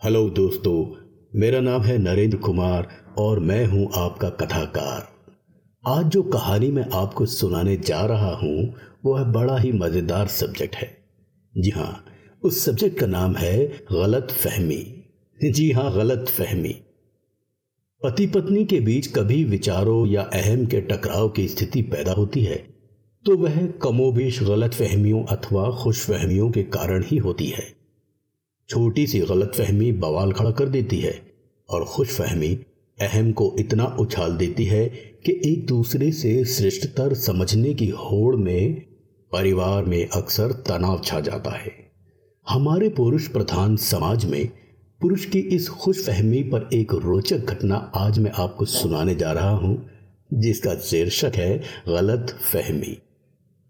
Hello दोस्तों, मेरा नाम है नरेंद्र कुमार और मैं हूँ आपका कथाकार। आज जो कहानी मैं आपको सुनाने जा रहा हूँ, वो है बड़ा ही मज़ेदार सब्जेक्ट है। जी हाँ उस सब्जेक्ट का नाम है गलत फहमी। जी हाँ गलत फहमी। पति पत्नी के बीच कभी विचारों या अहम के टकराव की स्थिति पैदा होती है तो वह कमोबेश गलत फहमियों अथवा खुश फहमियों के कारण ही होती है। छोटी सी गलत फहमी बवाल खड़ा कर देती है और खुश फहमी अहम को इतना उछाल देती है कि एक दूसरे से श्रेष्ठतर समझने की होड़ में परिवार में अक्सर तनाव छा जाता है। हमारे पुरुष प्रधान समाज में पुरुष की इस खुश फहमी पर एक रोचक घटना आज मैं आपको सुनाने जा रहा हूँ, जिसका शीर्षक है गलत फहमी।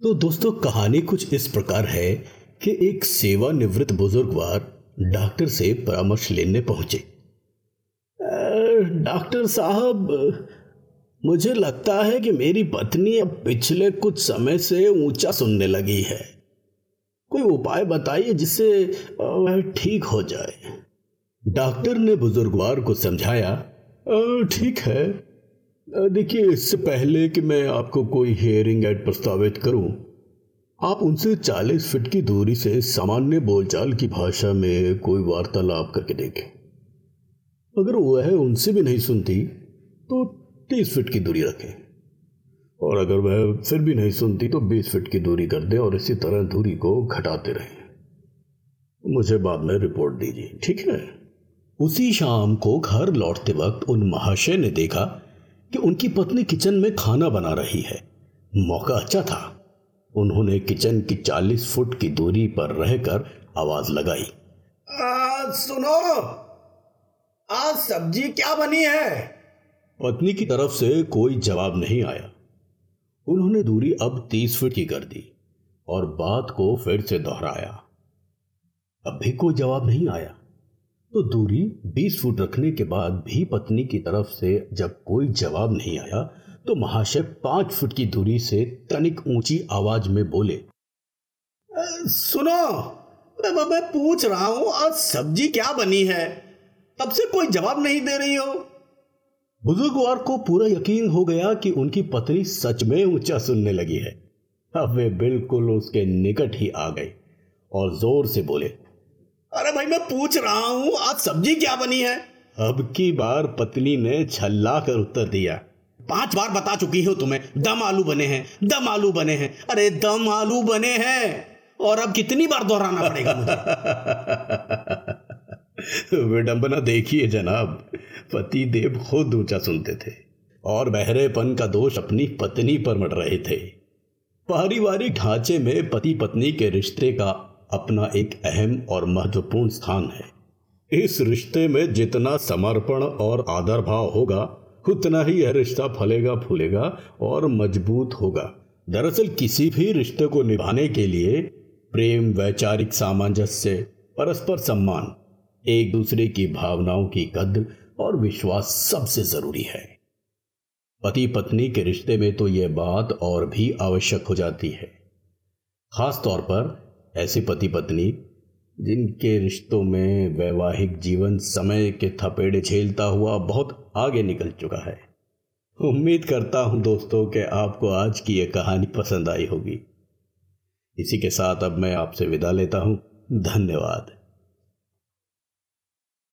तो दोस्तों, कहानी कुछ इस प्रकार है कि एक सेवानिवृत्त बुजुर्गवार डॉक्टर से परामर्श लेने पहुँचे। डॉक्टर साहब, मुझे लगता है कि मेरी पत्नी अब पिछले कुछ समय से ऊँचा सुनने लगी है। कोई उपाय बताइए जिससे वह ठीक हो जाए। डॉक्टर ने बुजुर्गवार को समझाया ठीक है। देखिए, इससे पहले कि मैं आपको कोई हेयरिंग एड प्रस्तावित करूँ आप उनसे 40 फीट की दूरी से सामान्य बोलचाल की भाषा में कोई वार्तालाप करके देखें। अगर वह उनसे भी नहीं सुनती तो 30 फीट की दूरी रखें। और अगर वह फिर भी नहीं सुनती तो 20 फीट की दूरी कर दें और इसी तरह दूरी को घटाते रहें। मुझे बाद में रिपोर्ट दीजिए, ठीक है? उसी शाम को घर लौटते वक्त उन महाशय ने देखा कि उनकी पत्नी किचन में खाना बना रही है। मौका अच्छा था। उन्होंने किचन की चालीस फुट की दूरी पर रहकर आवाज़ लगाई। आ, सुनो आज सब्ज़ी क्या बनी है? पत्नी की तरफ़ से कोई जवाब नहीं आया। उन्होंने दूरी अब तीस फीट की कर दी और बात को फिर से दोहराया। अब भी कोई जवाब नहीं आया। तो दूरी बीस फुट रखने के बाद भी पत्नी की तरफ़ से जब कोई जवाब नहीं आया तो महाशय पाँच फुट की दूरी से तनिक ऊँची आवाज़ में बोले सुनो, मैं पूछ रहा हूँ, आज सब्ज़ी क्या बनी है? तब से कोई जवाब नहीं दे रही हो? बुजुर्गवार को पूरा यकीन हो गया कि उनकी पत्नी सच में ऊँचा सुनने लगी है। अब वे बिल्कुल उसके निकट ही आ गए और ज़ोर से बोले, अरे भाई, मैं पूछ रहा हूँ, आज सब्ज़ी क्या बनी है? अब की बार पत्नी ने छल्ला कर उत्तर दिया पाँच बार बता चुकी हो तुम्हें, दम आलू बने हैं, दम आलू बने हैं। अरे, दम आलू बने हैं। और अब कितनी बार दोहराना पड़ेगा मुझे? विडंबना देखिए जनाब पति देव खुद ऊँचा सुनते थे और बहरेपन का दोष अपनी पत्नी पर मट रहे थे। पारिवारिक ढांचे में पति पत्नी के रिश्ते का अपना एक अहम और महत्वपूर्ण स्थान है। इस रिश्ते में जितना समर्पण और आदर भाव होगा उतना ही यह रिश्ता फलेगा फूलेगा और मज़बूत होगा। दरअसल किसी भी रिश्ते को निभाने के लिए प्रेम, वैचारिक, सामंजस्य, परस्पर सम्मान, एक दूसरे की भावनाओं की कद्र और विश्वास सबसे ज़रूरी है। पति पत्नी के रिश्ते में तो यह बात और भी आवश्यक हो जाती है। खास तौर पर ऐसे पति पत्नी जिनके रिश्तों में वैवाहिक जीवन समय के थपेड़े झेलता हुआ बहुत आगे निकल चुका है। उम्मीद करता हूँ दोस्तों कि आपको आज की यह कहानी पसंद आई होगी। इसी के साथ अब मैं आपसे विदा लेता हूँ। धन्यवाद।